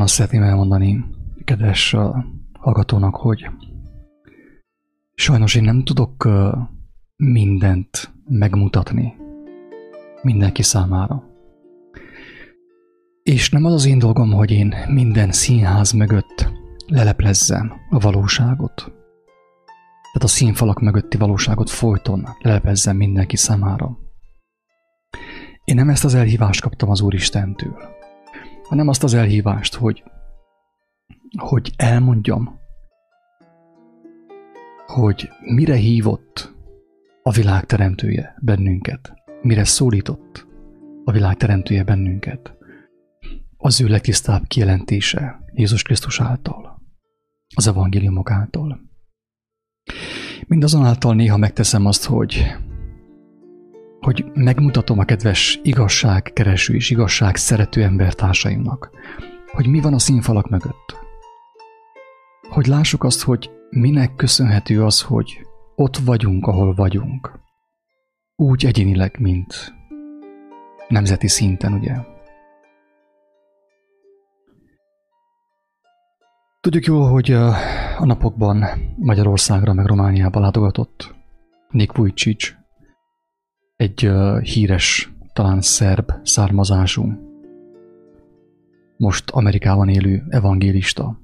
Előjáróban azt szeretném elmondani, kedves hallgatónak, hogy sajnos én nem tudok mindent megmutatni mindenki számára. És nem az az én dolgom, hogy én minden színház mögött leleplezzem a valóságot. Tehát a színfalak mögötti valóságot folyton lelepezzem mindenki számára. Én nem ezt az elhívást kaptam az Úristentől, hanem azt az elhívást, hogy, hogy elmondjam, hogy mire hívott a világ teremtője bennünket, mire szólított a világ teremtője bennünket. Az ő legtisztább kijelentése Jézus Krisztus által, az evangéliumok által. Mindazonáltal néha megteszem azt, hogy hogy megmutatom a kedves igazságkereső és igazság szerető embertársaimnak, hogy mi van a színfalak mögött. Hogy lássuk azt, hogy minek köszönhető az, hogy ott vagyunk, ahol vagyunk. Úgy egyénileg, mint nemzeti szinten, ugye. Tudjuk jól, hogy a napokban Magyarországra meg Romániába látogatott Nick Vujicic, egy híres, talán szerb származású, most Amerikában élő evangélista,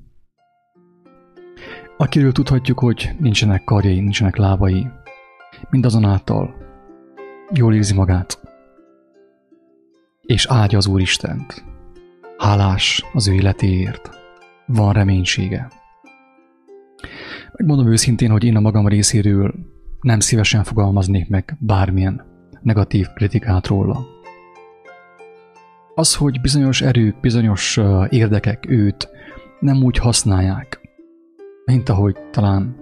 akiről tudhatjuk, hogy nincsenek karjai, nincsenek lábai, mindazonáltal jól érzi magát, és áldja az Úristent. Hálás az ő életéért. Van reménysége. Megmondom őszintén, hogy én a magam részéről nem szívesen fogalmaznék meg bármilyen negatív kritikát róla. Az, hogy bizonyos erők, bizonyos érdekek őt nem úgy használják, mint ahogy talán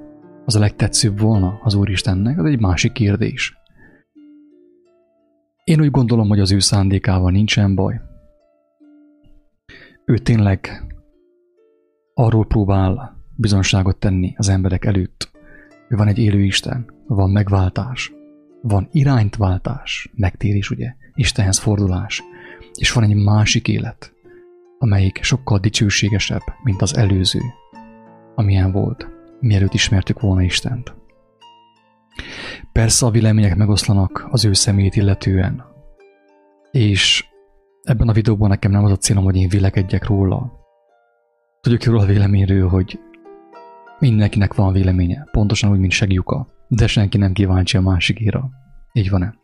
az a legtetszőbb volna az Úristennek, az egy másik kérdés. Én úgy gondolom, hogy az ő szándékával nincsen baj. Ő tényleg arról próbál bizonságot tenni az emberek előtt. Ő van egy élő Isten, van megváltás, van iránytváltás, megtérés, ugye, Istenhez fordulás, és van egy másik élet, amelyik sokkal dicsőségesebb, mint az előző, amilyen volt, mielőtt ismertük volna Istent. Persze a vélemények megoszlanak az ő személyét illetően, és ebben a videóban nekem nem az a célom, hogy én vélekedjek róla. Tudjuk jól a véleményről, hogy mindenkinek van véleménye, pontosan úgy, mint segjuka de senki nem kíváncsi a másikira. Így van-e?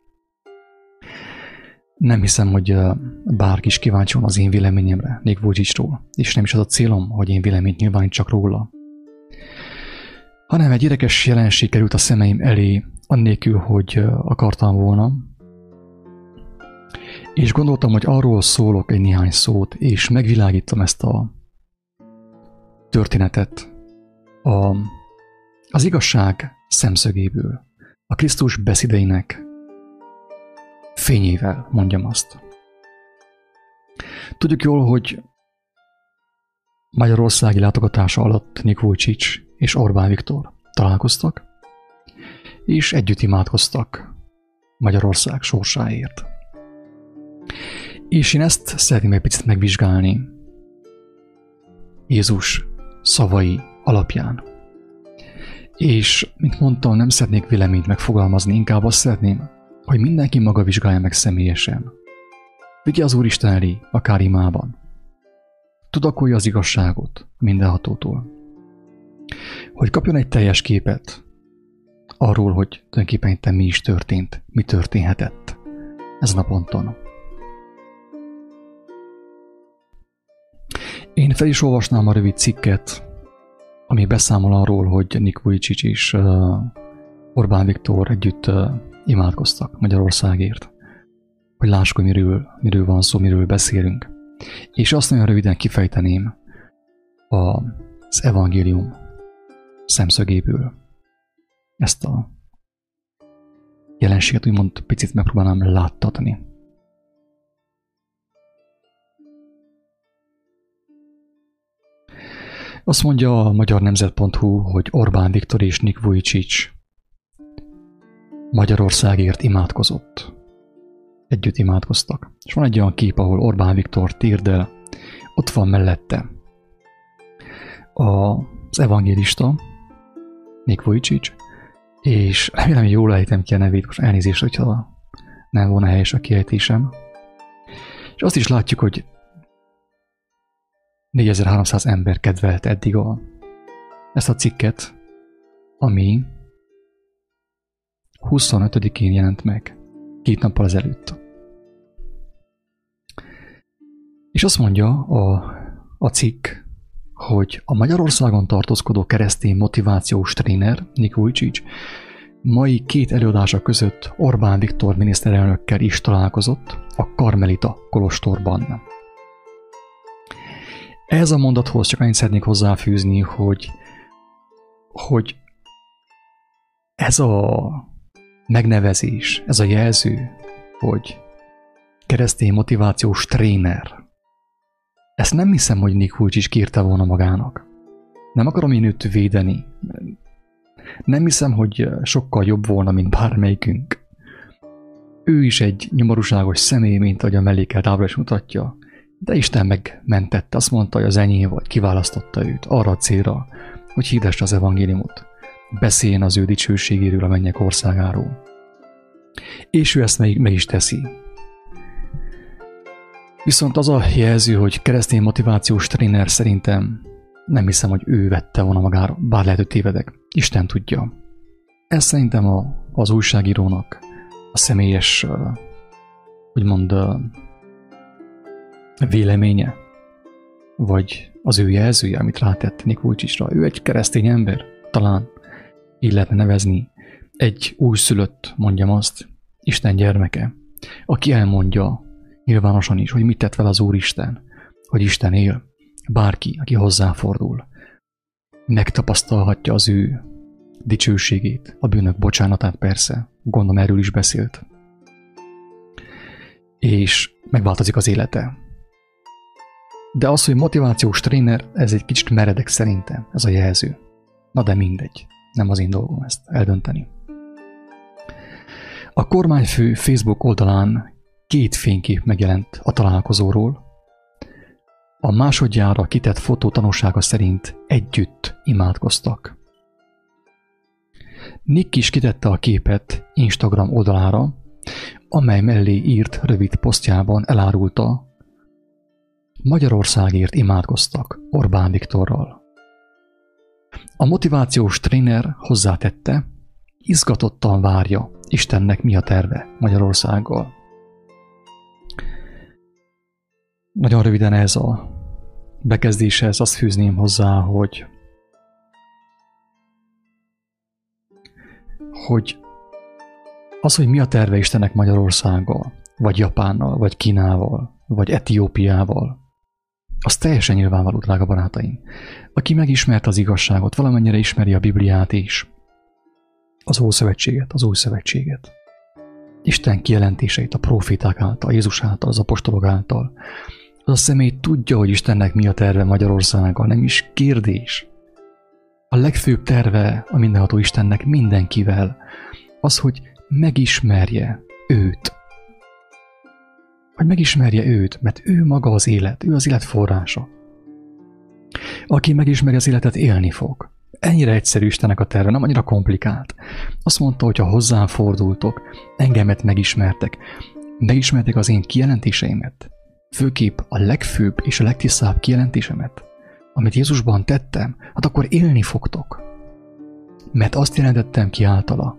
Nem hiszem, hogy bárki is kíváncsi van az én véleményemre, Nick Vujicicról, és nem is az a célom, hogy én véleményt csak róla. Hanem egy érdekes jelenség került a szemeim elé, annélkül, hogy akartam volna, és gondoltam, hogy arról szólok egy néhány szót, és megvilágítom ezt a történetet a, az igazság szemszögéből, a Krisztus beszédeinek fényével mondjam azt. Tudjuk jól, hogy Magyarországi látogatása alatt Nik Vujicic és Orbán Viktor találkoztak, és együtt imádkoztak Magyarország sorsáért. És én ezt szeretném egy picit megvizsgálni Jézus szavai alapján. És, mint mondtam, nem szeretnék véleményt megfogalmazni, inkább azt szeretném, hogy mindenki maga vizsgálja meg személyesen. Vigye az Úristen elé, akár imában. Tudakolja az igazságot mindenhatótól. Hogy kapjon egy teljes képet arról, hogy tulajdonképpen itt mi is történt, mi történhetett ezen a ponton. Én fel is olvasnám a rövid cikket, ami beszámol arról, hogy Nick Vujicic és Orbán Viktor együtt imádkoztak Magyarországért, hogy lássuk, hogy miről, miről van szó, miről beszélünk. És azt nagyon röviden kifejteném az evangélium szemszögéből ezt a jelenséget úgymond picit megpróbálnám láttatni. Azt mondja a magyar nemzet.hu, hogy Orbán Viktor és Nik Vujicic Magyarországért imádkozott. Együtt imádkoztak. És van egy olyan kép, ahol Orbán Viktor térdel, ott van mellette az evangélista, Nick Vujicic, és remélem, hogy jól ejtem ki a nevét, most elnézést, hogyha nem volna helyes a kiejtésem. És azt is látjuk, hogy 4300 ember kedvelt eddig a, ezt a cikket, ami 25-én jelent meg, két nappal ezelőtt. És azt mondja a, a cikk, hogy a Magyarországon tartózkodó keresztény motivációs tréner Nik Vujicic mai két előadása között Orbán Viktor miniszterelnökkel is találkozott a Karmelita kolostorban. Ez a mondathoz csak annyit szeretnék hozzáfűzni, hogy, hogy ez a megnevezés, ez a jelző, hogy keresztény motivációs tréner, ezt nem hiszem, hogy Nick is kérte volna magának. Nem akarom én őt védeni. Nem hiszem, hogy sokkal jobb volna, mint bármelyikünk. Ő is egy nyomorúságos személy, mint ahogy a mellékelt ábra is mutatja. De Isten megmentette, azt mondta, hogy az enyém vagy, kiválasztotta őt arra a célra, hogy hirdesse az evangéliumot. Beszéljen az ő dicsőségéről a mennyek országáról. És ő ezt meg, is teszi. Viszont az a jelző, hogy keresztény motivációs tréner szerintem nem hiszem, hogy ő vette volna magára, bár lehet, hogy tévedek. Isten tudja. Ez szerintem a, az újságírónak a személyes, úgymond véleménye, vagy az ő jelzője, amit rátett Nikulcsisra. Ő egy keresztény ember, talán így lehetne nevezni. Egy újszülött, mondjam azt, Isten gyermeke, aki elmondja nyilvánosan is, hogy mit tett vele az Úristen, hogy Isten él. Bárki, aki hozzáfordul, megtapasztalhatja az ő dicsőségét, a bűnök bocsánatát persze, gondolom erről is beszélt. És megváltozik az élete. De az, hogy motivációs tréner, ez egy kicsit meredek szerintem, ez a jelző. Na de mindegy, nem az én dolgom ezt eldönteni. A kormányfő Facebook oldalán két fénykép megjelent a találkozóról. A másodjára kitett fotó tanúsága szerint együtt imádkoztak. Nick is kitette a képet Instagram oldalára, amely mellé írt rövid posztjában elárulta, Magyarországért imádkoztak Orbán Viktorral. A motivációs tréner hozzátette, izgatottan várja Istennek mi a terve Magyarországgal. Nagyon röviden ez a bekezdéshez azt fűzném hozzá, hogy hogy az, hogy mi a terve Istennek Magyarországgal, vagy Japánnal, vagy Kínával, vagy Etiópiával, az teljesen nyilvánvaló, drága barátaim. Aki megismerte az igazságot, valamennyire ismeri a Bibliát is, az Ószövetséget, az Új Szövetséget. Isten kijelentéseit a proféták által, Jézus által, az apostolok által, az a személy tudja, hogy Istennek mi a terve Magyarországgal, nem is kérdés. A legfőbb terve a mindenható Istennek mindenkivel az, hogy megismerje őt. Hogy megismerje őt, mert ő maga az élet, ő az élet forrása. Aki megismeri az életet, élni fog. Ennyire egyszerű Istennek a terve, nem annyira komplikált. Azt mondta, hogy ha hozzám fordultok, engemet megismertek, megismertek az én kijelentéseimet, főképp a legfőbb és a legtisztább kijelentésemet, amit Jézusban tettem, hát akkor élni fogtok. Mert azt jelentettem ki általa,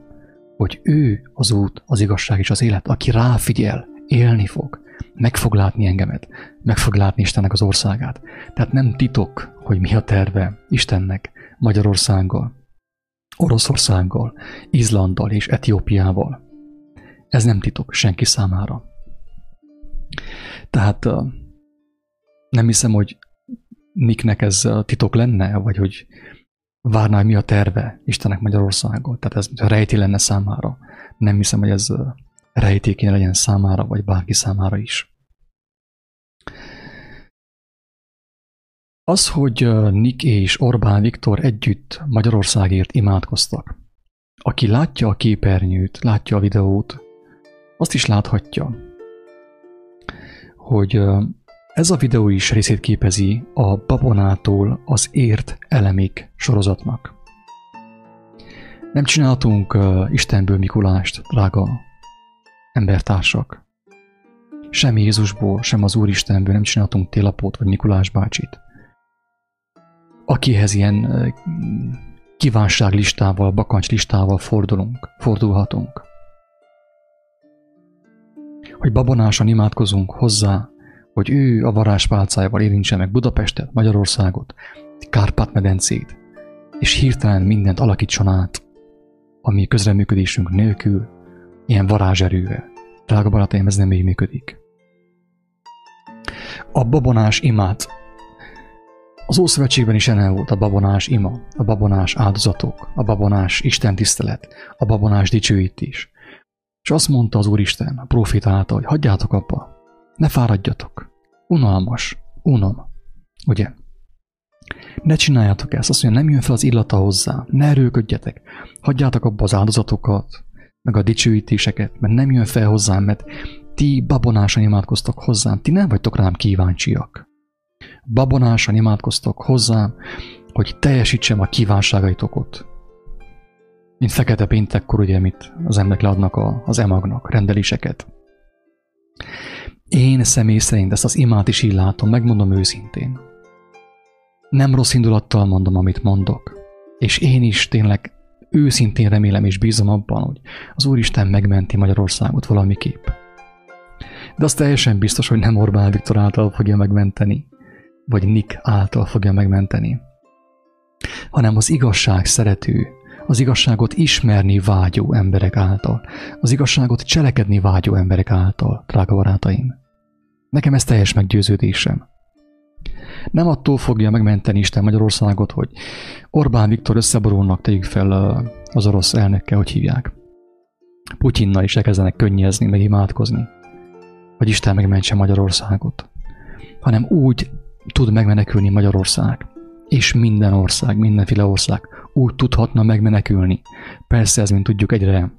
hogy ő az út, az igazság és az élet, aki ráfigyel, élni fog, meg fog látni engemet, meg fog látni Istennek az országát. Tehát nem titok, hogy mi a terve Istennek Magyarországgal, Oroszországgal, Izlanddal és Etiópiával. Ez nem titok senki számára. Tehát nem hiszem, hogy Nicknek ez titok lenne, vagy hogy várná, hogy mi a terve Istennek Magyarországon. Tehát ez rejti lenne számára. Nem hiszem, hogy ez rejtékén legyen számára, vagy bárki számára is. Az, hogy Nick és Orbán Viktor együtt Magyarországért imádkoztak, aki látja a képernyőt, látja a videót, azt is láthatja, hogy Ez a videó is részét képezi a Babonától az Ért Elemik sorozatnak. Nem csináltunk Istenből Mikulást, drága embertársak. Sem Jézusból, sem az Úristenből nem csináltunk télapót vagy Mikulás bácsit. Akihez ilyen kívánságlistával, bakancslistával fordulunk, fordulhatunk. Hogy babonásan imádkozunk hozzá, hogy ő a varázspálcájával érintse meg Budapestet, Magyarországot, Kárpát-medencét, és hirtelen mindent alakítson át, ami közreműködésünk nélkül, ilyen varázserővel. Drága barátaim, ez nem így működik. A babonás imát. Az Ószövetségben is enne volt a babonás ima, a babonás áldozatok, a babonás istentisztelet, a babonás dicsőítés. És azt mondta az Úristen a proféta által, hogy hagyjátok abba, ne fáradjatok. Unalmas. Unom. Ugye? Ne csináljátok ezt, azt mondja, nem jön fel az illata hozzá, ne erőködjetek, hagyjátok abba az áldozatokat, meg a dicsőítéseket, mert nem jön fel hozzám, mert ti babonásan imádkoztok hozzám, ti nem vagytok rám kíváncsiak. Babonásan imádkoztok hozzám, hogy teljesítsem a kívánságaitokat. Mint fekete péntekkor, ugye, mit az emberek leadnak a, az emagnak, rendeléseket. Én személy szerint ezt az imát is így látom, megmondom őszintén. Nem rossz indulattal mondom, amit mondok. És én is tényleg őszintén remélem és bízom abban, hogy az Úristen megmenti Magyarországot valamiképp. De az teljesen biztos, hogy nem Orbán Viktor által fogja megmenteni, vagy Nick által fogja megmenteni, hanem az igazság szerető, az igazságot ismerni vágyó emberek által, az igazságot cselekedni vágyó emberek által, drága barátaim. Nekem ez teljes meggyőződésem. Nem attól fogja megmenteni Isten Magyarországot, hogy Orbán Viktor összeborulnak, tegyük fel az orosz elnökkel, hogy hívják. Putyinnal is elkezdenek könnyezni, meg imádkozni, hogy Isten megmentse Magyarországot. Hanem úgy tud megmenekülni Magyarország, és minden ország, mindenféle ország úgy tudhatna megmenekülni. Persze ez, mint tudjuk, egyre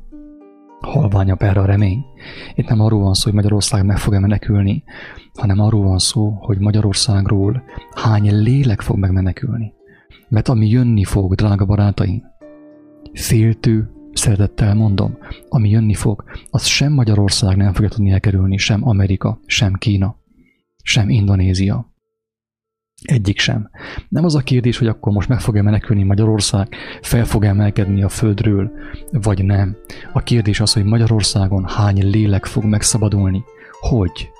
halványabb erre a remény. Itt nem arról van szó, hogy Magyarország meg fog-e menekülni, hanem arról van szó, hogy Magyarországról hány lélek fog megmenekülni. Mert ami jönni fog, drága barátaim, féltő, szeretettel mondom, ami jönni fog, az sem Magyarország nem fogja tudni elkerülni, sem Amerika, sem Kína, sem Indonézia. Egyik sem. Nem az a kérdés, hogy akkor most meg fog-e menekülni Magyarország, fel fog emelkedni a földről, vagy nem. A kérdés az, hogy Magyarországon hány lélek fog megszabadulni. Hogy?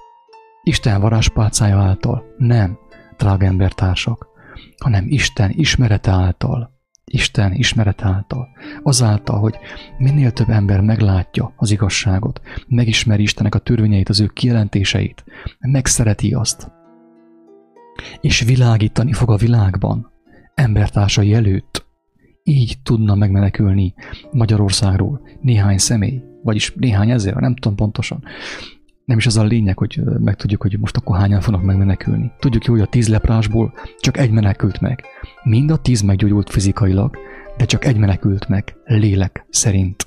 Isten varázspálcája által? Nem, drága embertársak, hanem Isten ismerete által. Isten ismerete által. Azáltal, hogy minél több ember meglátja az igazságot, megismeri Istenek a törvényeit, az ő kijelentéseit, megszereti azt, és világítani fog a világban, embertársai előtt. Így tudna megmenekülni Magyarországról néhány személy, vagyis néhány ezer, nem tudom pontosan. Nem is az a lényeg, hogy megtudjuk, hogy most akkor hányan fognak megmenekülni. Tudjuk jó, hogy a tíz leprásból csak egy menekült meg. Mind a tíz meggyógyult fizikailag, de csak egy menekült meg, lélek szerint.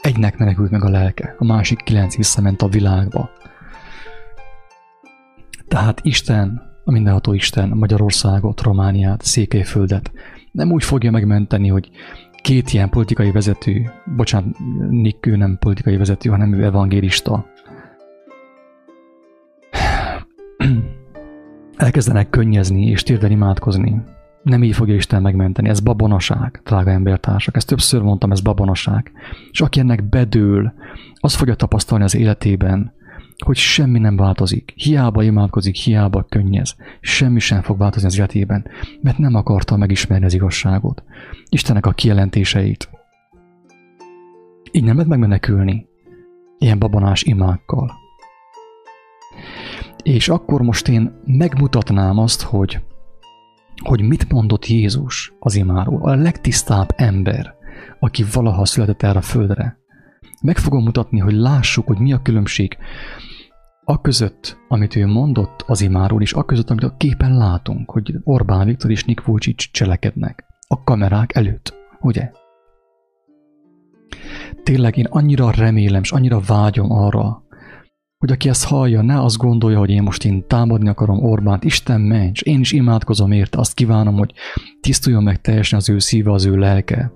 Egynek menekült meg a lelke, a másik kilenc visszament a világba. Tehát Isten a mindenható Isten Magyarországot, Romániát, Székelyföldet nem úgy fogja megmenteni, hogy két ilyen politikai vezető, bocsánat, Nick ő nem politikai vezető, hanem ő evangélista, elkezdenek könnyezni és térden imádkozni. Nem így fogja Isten megmenteni, ez babonaság, drága embertársak. Ezt többször mondtam, ez babonaság. És aki ennek bedől, az fogja tapasztalni az életében, hogy semmi nem változik. Hiába imádkozik, hiába könnyez. Semmi sem fog változni az életében, mert nem akarta megismerni az igazságot. Istennek a kijelentéseit. Így nem lehet megmenekülni. Ilyen babonás imákkal. És akkor most én megmutatnám azt, hogy, hogy mit mondott Jézus az imáról. A legtisztább ember, aki valaha született erre a földre. Meg fogom mutatni, hogy lássuk, hogy mi a különbség a között, amit ő mondott az imáról, és a között, amit a képen látunk, hogy Orbán Viktor és Nick Vucic cselekednek a kamerák előtt, ugye? Tényleg én annyira remélem, és annyira vágyom arra, hogy aki ezt hallja, ne azt gondolja, hogy én most én támadni akarom Orbánt. Isten ments, én is imádkozom érte, azt kívánom, hogy tisztuljon meg teljesen az ő szíve, az ő lelke.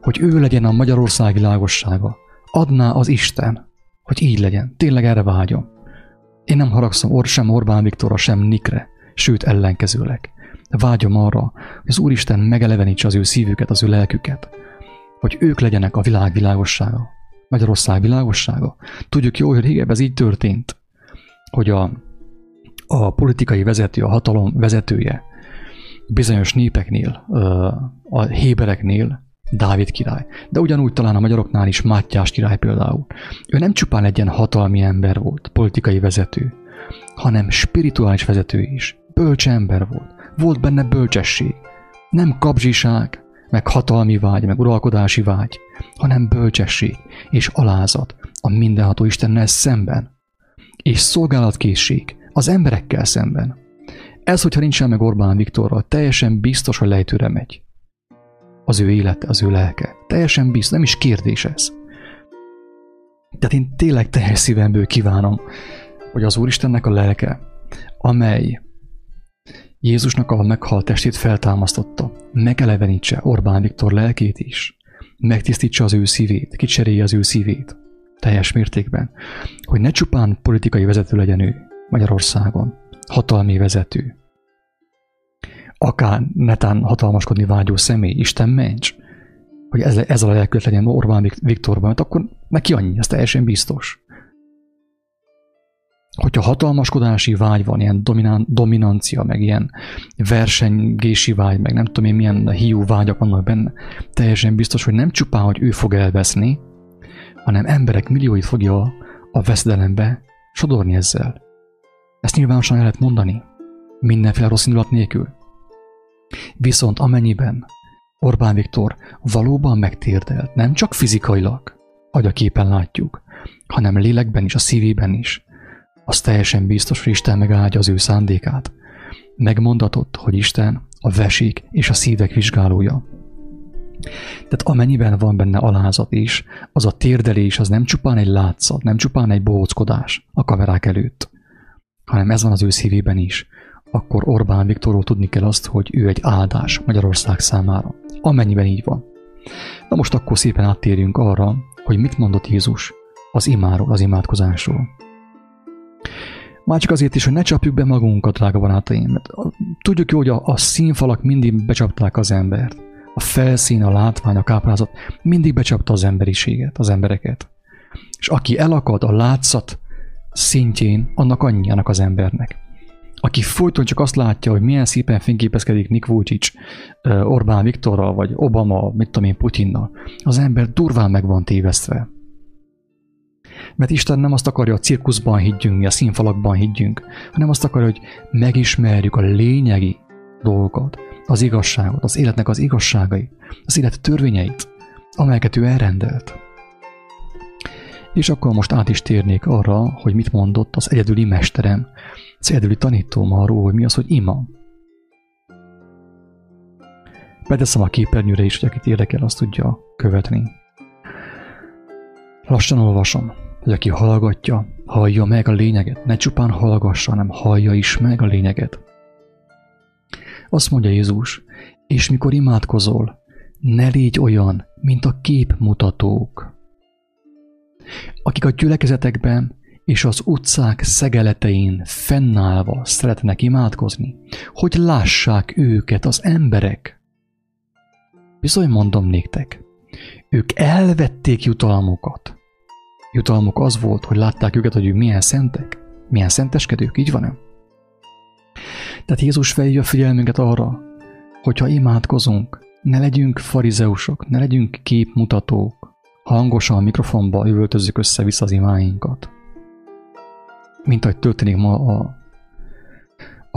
Hogy ő legyen a Magyarország világossága. Adná az Isten, hogy így legyen. Tényleg erre vágyom. Én nem haragszom or sem Orbán Viktorra, sem Nikre, sőt ellenkezőleg. Vágyom arra, hogy az Úristen megelevenítse az ő szívüket, az ő lelküket, hogy ők legyenek a világ világossága, Magyarország világossága. Tudjuk jó, hogy régebben ez így történt, hogy a, a politikai vezető, a hatalom vezetője bizonyos népeknél, a hébereknél Dávid király. De ugyanúgy talán a magyaroknál is Mátyás király például. Ő nem csupán egy ilyen hatalmi ember volt, politikai vezető, hanem spirituális vezető is. Bölcs ember volt. Volt benne bölcsesség. Nem kapzsiság, meg hatalmi vágy, meg uralkodási vágy, hanem bölcsesség és alázat a mindenható Istennel szemben. És szolgálatkészség az emberekkel szemben. Ez, hogyha nincsen meg Orbán Viktorral, teljesen biztos, hogy lejtőre megy az ő élete, az ő lelke. Teljesen biztos, nem is kérdés ez. Tehát én tényleg teljes szívemből kívánom, hogy az Úristennek a lelke, amely Jézusnak a meghalt testét feltámasztotta, megelevenítse Orbán Viktor lelkét is, megtisztítsa az ő szívét, kicserélje az ő szívét, teljes mértékben, hogy ne csupán politikai vezető legyen ő Magyarországon, hatalmi vezető, akár netán hatalmaskodni vágyó személy, Isten ments, hogy ez, ez a lelkület legyen Orbán Viktorban, mert akkor neki annyi, ez teljesen biztos. Hogyha hatalmaskodási vágy van, ilyen dominán, dominancia, meg ilyen versengési vágy, meg nem tudom én milyen hiú vágyak vannak benne, teljesen biztos, hogy nem csupán, hogy ő fog elveszni, hanem emberek millióit fogja a veszedelembe sodorni ezzel. Ezt nyilvánosan el lehet mondani, mindenféle rossz indulat nélkül. Viszont amennyiben Orbán Viktor valóban megtérdelt, nem csak fizikailag, ahogy a képen látjuk, hanem lélekben is, a szívében is, az teljesen biztos, hogy Isten megáldja az ő szándékát. Megmondatott, hogy Isten a vesik és a szívek vizsgálója. Tehát amennyiben van benne alázat is, az a térdelés az nem csupán egy látszat, nem csupán egy bohóckodás a kamerák előtt, hanem ez van az ő szívében is, akkor Orbán Viktorról tudni kell azt, hogy ő egy áldás Magyarország számára. Amennyiben így van. Na most akkor szépen áttérjünk arra, hogy mit mondott Jézus az imáról, az imádkozásról. Már csak azért is, hogy ne csapjuk be magunkat, drága barátaim, mert tudjuk jó, hogy a, a színfalak mindig becsapták az embert. A felszín, a látvány, a káprázat mindig becsapta az emberiséget, az embereket. És aki elakad a látszat szintjén, annak annyi annak az embernek aki folyton csak azt látja, hogy milyen szépen fényképezkedik Nick Vucic, Orbán Viktorral, vagy Obama, mit tudom én, Putinnal, az ember durván meg van tévesztve. Mert Isten nem azt akarja, a cirkuszban higgyünk, a színfalakban higgyünk, hanem azt akarja, hogy megismerjük a lényegi dolgokat, az igazságot, az életnek az igazságait, az élet törvényeit, amelyeket ő elrendelt. És akkor most át is térnék arra, hogy mit mondott az egyedüli mesterem, az egyedüli tanítóm arról, hogy mi az, hogy ima. Beteszem a képernyőre is, hogy akit érdekel, azt tudja követni. Lassan olvasom, hogy aki hallgatja, hallja meg a lényeget, ne csupán hallgassa, hanem hallja is meg a lényeget. Azt mondja Jézus, és mikor imádkozol, ne légy olyan, mint a képmutatók, akik a gyülekezetekben és az utcák szegeletein fennállva szeretnek imádkozni, hogy lássák őket az emberek. Bizony mondom néktek, ők elvették jutalmukat. Jutalmuk az volt, hogy látták őket, hogy ők milyen szentek, milyen szenteskedők, így van-e? Tehát Jézus felhívja figyelmünket arra, hogyha imádkozunk, ne legyünk farizeusok, ne legyünk képmutatók, hangosan a mikrofonba üvöltözzük össze-vissza az imáinkat. Mint ahogy történik ma a,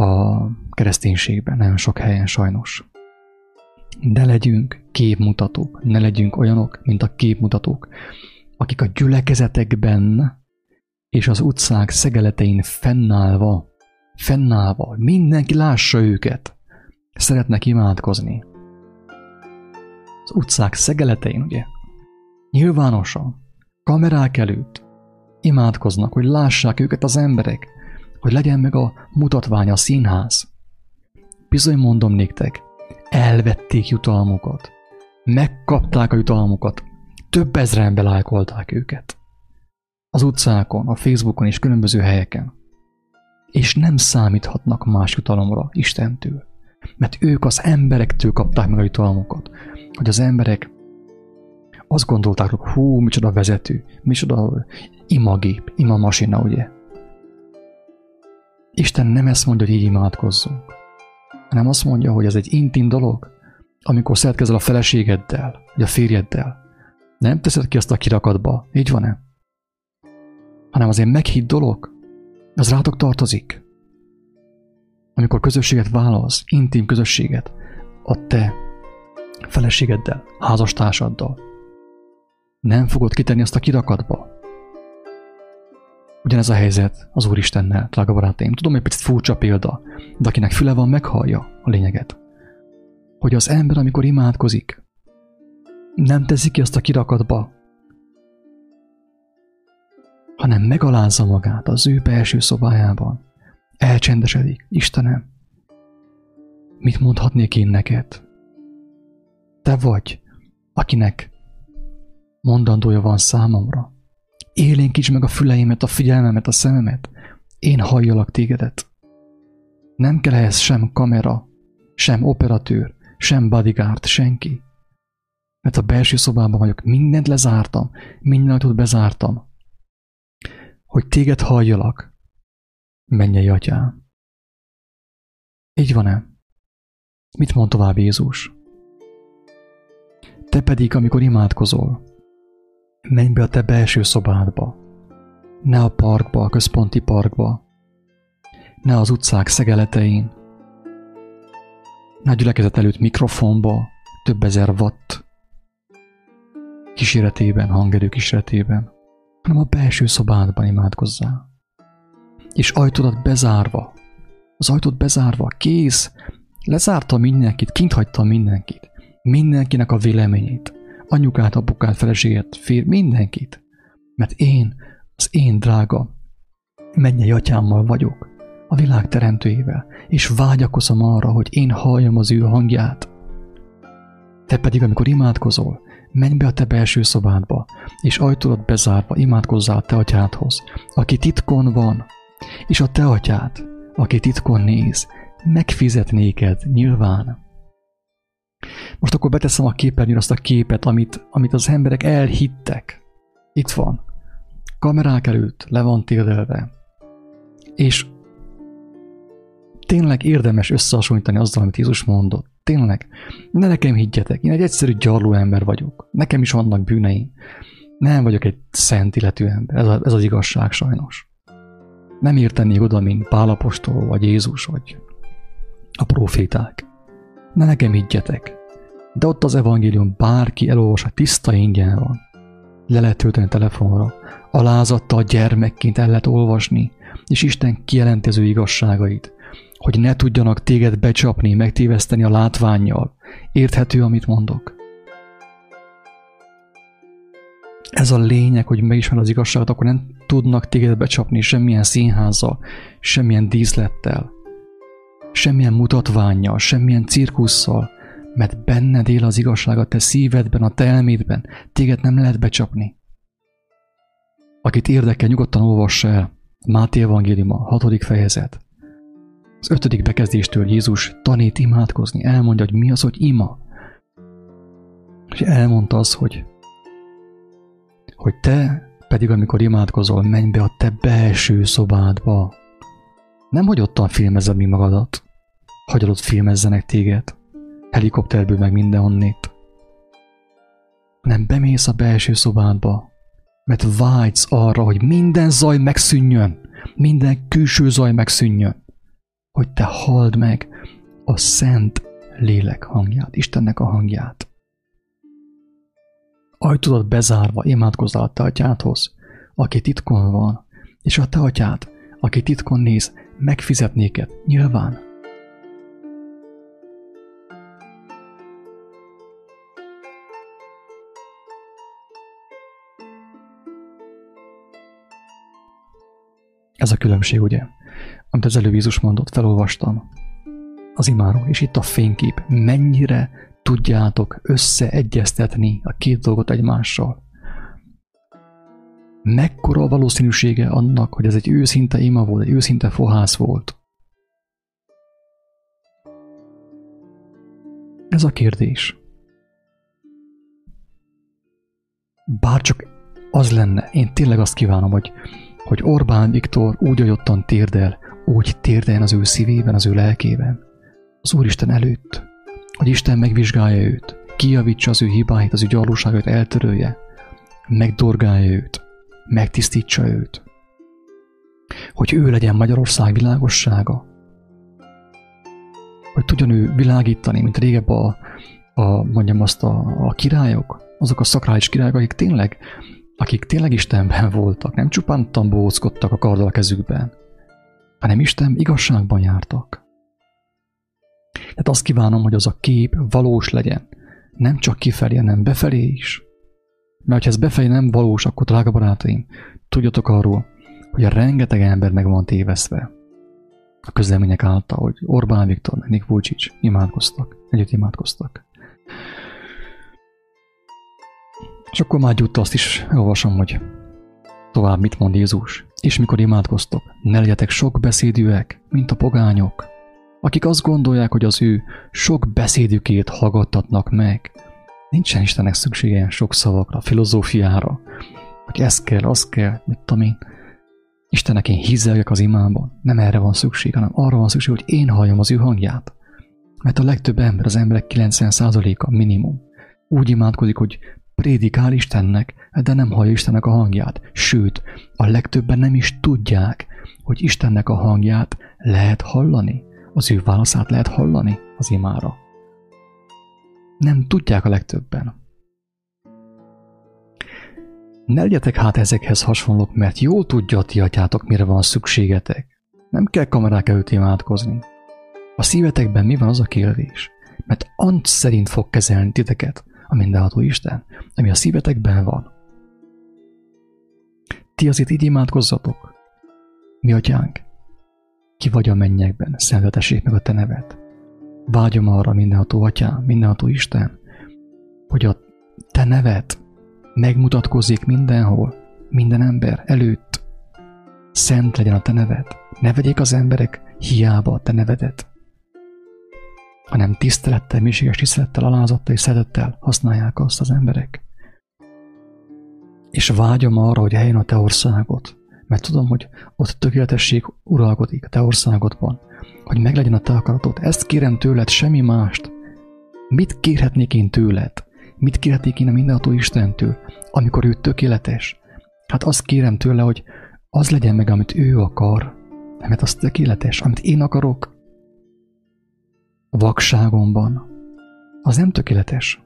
a kereszténységben, nagyon sok helyen sajnos. Ne legyünk képmutatók, ne legyünk olyanok, mint a képmutatók, akik a gyülekezetekben és az utcák szegeletein fennállva, fennállva, mindenki lássa őket, szeretnek imádkozni. Az utcák szegeletein, ugye, nyilvánosan, kamerák előtt, imádkoznak, hogy lássák őket az emberek, hogy legyen meg a mutatványa, a színház. Bizony mondom néktek, elvették jutalmukat. Megkapták a jutalmukat. Több ezren belájkolták őket. Az utcákon, a Facebookon és különböző helyeken. És nem számíthatnak más jutalomra Istentől. Mert ők az emberektől kapták meg a jutalmukat. Hogy az emberek azt gondolták, hogy hú, micsoda vezető, micsoda imagép, imamasina, ugye? Isten nem ezt mondja, hogy így imádkozzunk, hanem azt mondja, hogy ez egy intim dolog, amikor szeretkezel a feleségeddel, vagy a férjeddel. Nem teszed ki azt a kirakatba, így van-e? Hanem azért meghitt dolog, az rátok tartozik. Amikor közösséget válasz, intim közösséget, a te feleségeddel, házastársaddal, nem fogod kitenni azt a kirakatba. Ugyanez a helyzet az Úristennel, drága barátaim. Tudom, hogy picit furcsa példa, de akinek füle van, meghallja a lényeget. Hogy az ember, amikor imádkozik, nem teszi ki azt a kirakatba, hanem megalázza magát az ő belső szobájában. Elcsendesedik. Istenem, mit mondhatnék én neked? Te vagy, akinek mondandója van számomra. Élénkíts meg a füleimet, a figyelmemet, a szememet. Én halljalak tégedet. Nem kell ehhez sem kamera, sem operatőr, sem bodyguard, senki. Mert a belső szobában vagyok, mindent lezártam, minden ajtót bezártam. Hogy téged halljalak, mennyei atyám. Így van-e? Mit mond tovább Jézus? Te pedig, amikor imádkozol, Menj be a te belső szobádba. Ne a parkba, a központi parkba. Ne az utcák szegeletein. Ne a gyülekezet előtt mikrofonba, több ezer watt kíséretében, hangerő kíséretében, hanem a belső szobádban imádkozzál. És ajtódat bezárva, az ajtót bezárva, kész, lezárta mindenkit, kint hagyta mindenkit, mindenkinek a véleményét, anyukát, apukát, feleséget, fér, mindenkit. Mert én, az én drága mennyei atyámmal vagyok, a világ teremtőjével, és vágyakozom arra, hogy én halljam az ő hangját. Te pedig, amikor imádkozol, menj be a te belső szobádba, és ajtódat bezárva imádkozzál te atyádhoz, aki titkon van, és a te atyád, aki titkon néz, megfizet néked nyilván. Most akkor beteszem a képernyőre azt a képet, amit, amit az emberek elhittek. Itt van. Kamerák előtt le van térdelve. És tényleg érdemes összehasonlítani azzal, amit Jézus mondott. Tényleg. Ne nekem higgyetek, én egy egyszerű gyarló ember vagyok. Nekem is vannak bűneim. Nem vagyok egy szent illető ember. Ez, a, ez az igazság sajnos. Nem értenék oda, mint Pálapostól, vagy Jézus, vagy a proféták. Ne nekem higgyetek. De ott az evangélium bárki elolvashat, tiszta ingyen van. Le lehet tölteni telefonra. Alázatta a gyermekként el lehet olvasni, és Isten kijelentező igazságait, hogy ne tudjanak téged becsapni, megtéveszteni a látványjal. Érthető, amit mondok? Ez a lényeg, hogy megismer az igazságot, akkor nem tudnak téged becsapni semmilyen színházzal, semmilyen díszlettel, semmilyen mutatványjal, semmilyen cirkusszal, mert benned él az igazság a te szívedben, a te elmédben, téged nem lehet becsapni. Akit érdekel, nyugodtan olvassa el. Máté Evangéliuma, hatodik fejezet. Az ötödik bekezdéstől Jézus tanít imádkozni, elmondja, hogy mi az, hogy ima. És elmondta az, hogy, hogy te pedig, amikor imádkozol, menj be a te belső szobádba. Nem, hogy ottan filmezed mi magadat, hagyod ott filmezzenek téged helikopterből meg mindenhonnét, hanem bemész a belső szobádba, mert vágysz arra, hogy minden zaj megszűnjön, minden külső zaj megszűnjön, hogy te halld meg a szent lélek hangját, Istennek a hangját. Ajtódat bezárva imádkozzál a te atyádhoz, aki titkon van, és a te atyád, aki titkon néz, megfizetnéket, nyilván. Ez a különbség, ugye? Amit az előbb Jézus mondott, felolvastam az imáról, és itt a fénykép. Mennyire tudjátok összeegyeztetni a két dolgot egymással? Mekkora a valószínűsége annak, hogy ez egy őszinte ima volt, egy őszinte fohász volt? Ez a kérdés. Bárcsak az lenne, én tényleg azt kívánom, hogy, hogy Orbán Viktor úgy ajottan térdel, úgy térdeljen az ő szívében, az ő lelkében, az Úristen előtt, hogy Isten megvizsgálja őt, kijavítsa az ő hibáit, az ő gyarlóságait eltörölje, megdorgálja őt, megtisztítsa őt, hogy ő legyen Magyarország világossága, hogy tudjon ő világítani, mint régebb a, a mondjam azt a, a királyok, azok a szakrális királyok, akik tényleg, akik tényleg Istenben voltak, nem csupán tambózkodtak a kardal a kezükben, hanem Isten igazságban jártak. Tehát azt kívánom, hogy az a kép valós legyen, nem csak kifelé, hanem befelé is. Mert ha ez befelé nem valós, akkor drága barátaim, tudjatok arról, hogy a rengeteg ember meg van tévesztve a közlemények által, hogy Orbán Viktor, Nik Vucic imádkoztak, együtt imádkoztak. És akkor már gyújt azt is olvasom, hogy tovább mit mond Jézus. És mikor imádkoztok, ne legyetek sok beszédűek, mint a pogányok, akik azt gondolják, hogy az ő sok beszédükét hallgattatnak meg. Nincsen Istennek szüksége sok szavakra, filozófiára, hogy ez kell, az kell, mit tudom én. Istennek én hízeljek az imában. Nem erre van szükség, hanem arra van szükség, hogy én halljam az ő hangját. Mert a legtöbb ember, az emberek 90%-a minimum úgy imádkozik, hogy prédikál Istennek, de nem hallja Istennek a hangját. Sőt, a legtöbben nem is tudják, hogy Istennek a hangját lehet hallani. Az ő válaszát lehet hallani az imára. Nem tudják a legtöbben. Ne legyetek hát ezekhez hasonlók, mert jól tudja a ti atyátok, mire van szükségetek. Nem kell kamerák előtt imádkozni. A szívetekben mi van az a kérdés? Mert ant szerint fog kezelni titeket a mindenható Isten, ami a szívetekben van. Ti azért így imádkozzatok. Mi atyánk, ki vagy a mennyekben, szentetessék meg a te neved. Vágyom arra mindenható atyám, mindenható Isten, hogy a te neved megmutatkozzék mindenhol, minden ember előtt. Szent legyen a te neved. Ne vegyék az emberek hiába a te nevedet, hanem tisztelettel, mélységes tisztelettel, alázattal és szeretettel használják azt az emberek. És vágyom arra, hogy eljön a te országot, mert tudom, hogy ott tökéletesség uralkodik a te országodban, hogy meglegyen a te akaratod. Ezt kérem tőled, semmi mást. Mit kérhetnék én tőled? Mit kérhetnék én a mindenható Istentől, amikor ő tökéletes? Hát azt kérem tőle, hogy az legyen meg, amit ő akar, mert az tökéletes, amit én akarok, vakságomban, az nem tökéletes.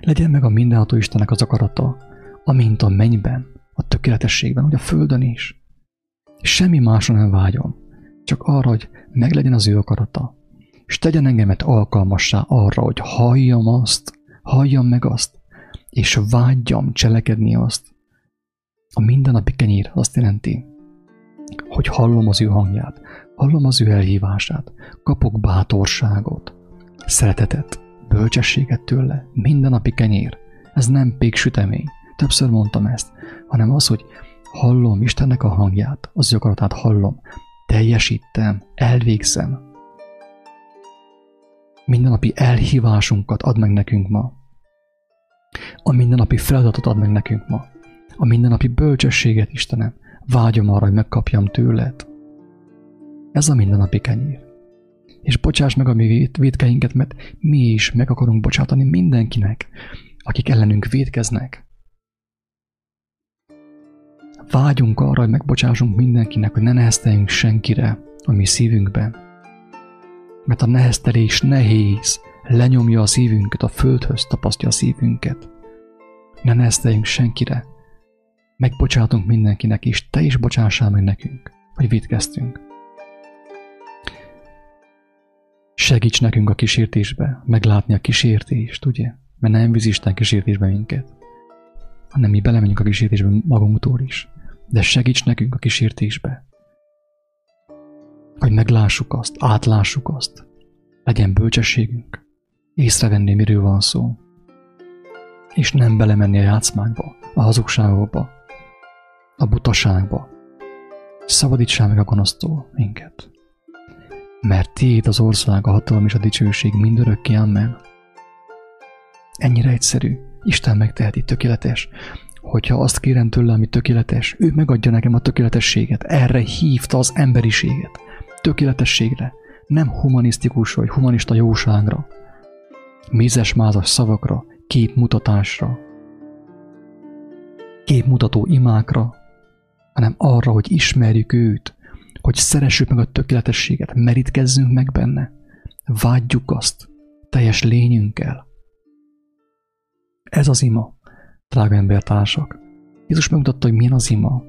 Legyen meg a mindenható Istennek az akarata, amint a mennyben, a tökéletességben, hogy a földön is. Semmi másra nem vágyom, csak arra, hogy meglegyen az ő akarata, és tegyen engemet alkalmassá arra, hogy halljam azt, halljam meg azt, és vágyjam cselekedni azt. A mindennapi kenyér azt jelenti, hogy hallom az ő hangját, hallom az ő elhívását, kapok bátorságot, szeretetet, bölcsességet tőle, mindennapi kenyér. Ez nem péksütemény, többször mondtam ezt, hanem az, hogy hallom Istennek a hangját, az ő akaratát hallom, teljesítem, elvégzem. Mindennapi elhívásunkat ad meg nekünk ma. A mindennapi feladatot ad meg nekünk ma. A mindennapi bölcsességet, Istenem, vágyom arra, hogy megkapjam tőled. Ez a mindennapi kenyér. És bocsáss meg a mi védkeinket, mert mi is meg akarunk bocsátani mindenkinek, akik ellenünk védkeznek. Vágyunk arra, hogy megbocsássunk mindenkinek, hogy ne nehezteljünk senkire a mi szívünkben. Mert a neheztelés nehéz, lenyomja a szívünket, a földhöz tapasztja a szívünket. Ne nehezteljünk senkire. Megbocsátunk mindenkinek, és te is bocsássál meg nekünk, hogy védkeztünk. Segíts nekünk a kísértésbe, meglátni a kísértést, ugye? Mert nem víz Isten kísértésbe minket, hanem mi belemegyünk a kísértésbe magunktól is. de segíts nekünk a kísértésbe. Hogy meglássuk azt, átlássuk azt, legyen bölcsességünk, észrevenni, miről van szó, és nem belemenni a játszmákba, a hazugságokba, a butaságba. Szabadítsál meg a gonosztól minket. Mert tiéd az ország, a hatalom és a dicsőség mindörökké, amen. Ennyire egyszerű. Isten megteheti tökéletes. Hogyha azt kérem tőle, ami tökéletes, ő megadja nekem a tökéletességet. Erre hívta az emberiséget. Tökéletességre. Nem humanisztikus vagy humanista jóságra. Mézes-mázas szavakra, képmutatásra, képmutató imákra, hanem arra, hogy ismerjük őt, hogy szeressük meg a tökéletességet, merítkezzünk meg benne, vágyjuk azt teljes lényünkkel. Ez az ima, drága embertársak. Jézus megmutatta, hogy milyen az ima.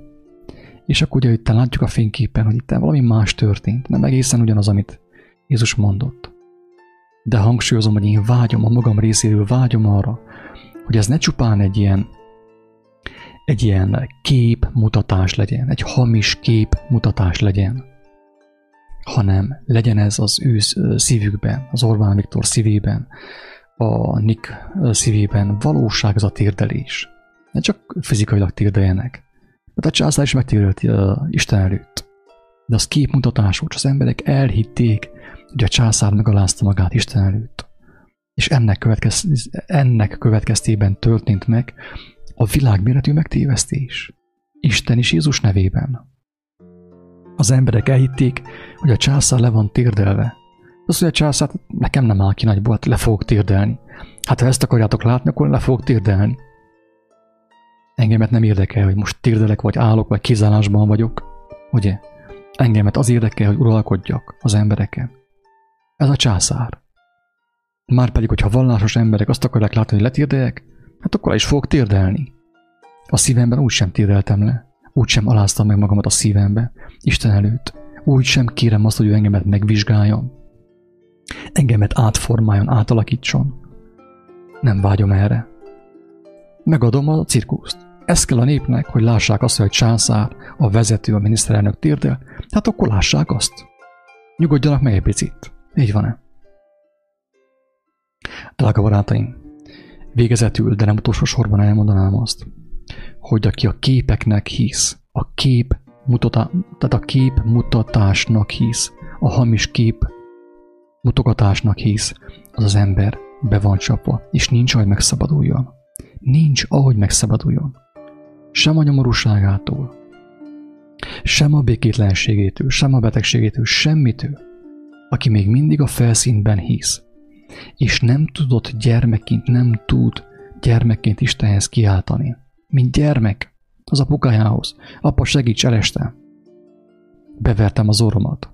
És akkor ugye itt látjuk a fényképen, hogy itt valami más történt, nem egészen ugyanaz, amit Jézus mondott. De hangsúlyozom, hogy én vágyom, a magam részéről vágyom arra, hogy ez ne csupán egy ilyen egy ilyen képmutatás legyen, egy hamis képmutatás legyen, hanem legyen ez az ő szívükben, az Orbán Viktor szívében, a Nick szívében valóság az a térdelés. Ne csak fizikailag térdeljenek. Mert a császár is megtérdelt uh, Isten előtt. De az képmutatás volt, az emberek elhitték, hogy a császár megalázta magát Isten előtt. És ennek, következ, ennek következtében történt meg a világméretű megtévesztés. Isten is Jézus nevében. Az emberek elhitték, hogy a császár le van térdelve. Az, hogy a császár nekem nem áll ki nagyból, le fogok térdelni. Hát ha ezt akarjátok látni, akkor le fogok térdelni. Engemet nem érdekel, hogy most térdelek, vagy állok, vagy kizálásban vagyok. Ugye? Engemet az érdekel, hogy uralkodjak az embereken. Ez a császár. Márpedig, hogyha vallásos emberek azt akarják látni, hogy letérdeljek, hát akkor is fogok térdelni. A szívemben úgy sem térdeltem le, úgy sem aláztam meg magamat a szívembe, Isten előtt. Úgy sem kérem azt, hogy ő engemet megvizsgáljon. Engemet átformáljon, átalakítson. Nem vágyom erre. Megadom a cirkuszt. Ez kell a népnek, hogy lássák azt, hogy császár, a vezető, a miniszterelnök térdel, hát akkor lássák azt. Nyugodjanak meg egy picit. Így van-e? Drága barátaim, Végezetül, de nem utolsó sorban elmondanám azt, hogy aki a képeknek hisz, a kép mutatá, tehát a kép mutatásnak hisz, a hamis kép mutogatásnak hisz, az az ember be van csapva, és nincs, ahogy megszabaduljon. Nincs, ahogy megszabaduljon. Sem a nyomorúságától, sem a békétlenségétől, sem a betegségétől, semmitől. Aki még mindig a felszínben hisz, és nem tudott gyermekként, nem tud gyermekként Istenhez kiáltani. Mint gyermek, az apukájához. Apa, segíts, eleste. Bevertem az orromat.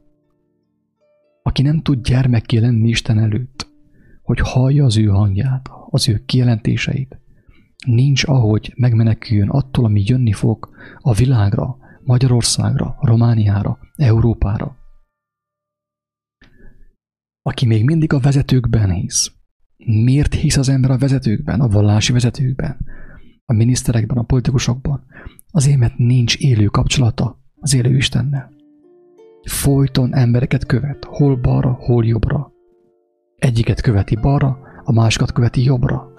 Aki nem tud gyermekké lenni Isten előtt, hogy hallja az ő hangját, az ő kijelentéseit, nincs ahogy megmeneküljön attól, ami jönni fog a világra, Magyarországra, Romániára, Európára aki még mindig a vezetőkben hisz. Miért hisz az ember a vezetőkben, a vallási vezetőkben, a miniszterekben, a politikusokban? Azért, mert nincs élő kapcsolata az élő Istennel. Folyton embereket követ, hol balra, hol jobbra. Egyiket követi balra, a másikat követi jobbra.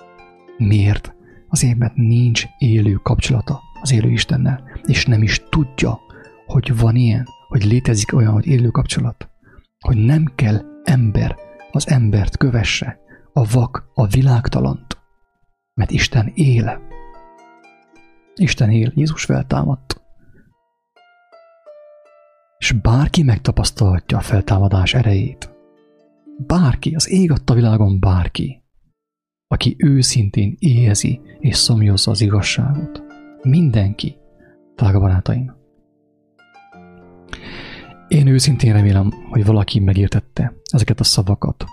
Miért? Azért, mert nincs élő kapcsolata az élő Istennel, és nem is tudja, hogy van ilyen, hogy létezik olyan, hogy élő kapcsolat, hogy nem kell ember az embert kövesse, a vak a világtalant. Mert Isten él. Isten él, Jézus feltámadt. És bárki megtapasztalhatja a feltámadás erejét. Bárki, az ég adta világon bárki, aki őszintén éhezi és szomjozza az igazságot. Mindenki, drága barátaim. Én őszintén remélem, hogy valaki megértette ezeket a szavakat,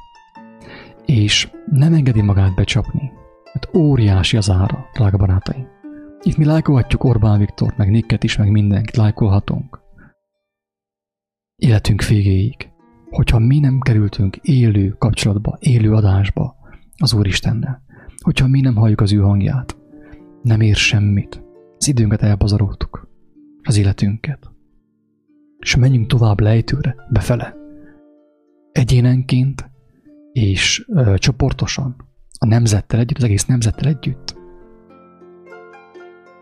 és nem engedi magát becsapni, mert óriási az ára, drága barátaim. Itt mi lájkolhatjuk Orbán Viktort, meg Nikket is, meg mindenkit lájkolhatunk. Életünk végéig, hogyha mi nem kerültünk élő kapcsolatba, élő adásba az Úristennel, hogyha mi nem halljuk az ő hangját, nem ér semmit. Az időnket elpazaroltuk. az életünket. És menjünk tovább lejtőre, befele. Egyénenként és ö, csoportosan, a nemzettel együtt, az egész nemzettel együtt.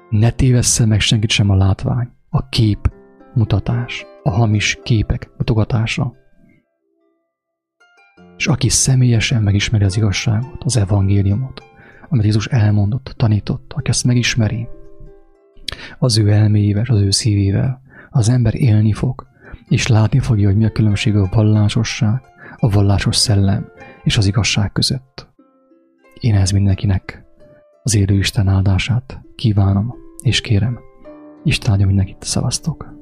Ne tévessze meg senkit sem a látvány, a kép mutatás, a hamis képek mutogatása. És aki személyesen megismeri az igazságot, az evangéliumot, amit Jézus elmondott, tanított, aki ezt megismeri, az ő elméjével, az ő szívével, az ember élni fog, és látni fogja, hogy mi a különbség a vallásosság, a vallásos szellem és az igazság között. Én ez mindenkinek az élő Isten áldását kívánom, és kérem, Isten áldja mindenkit, szavaztok!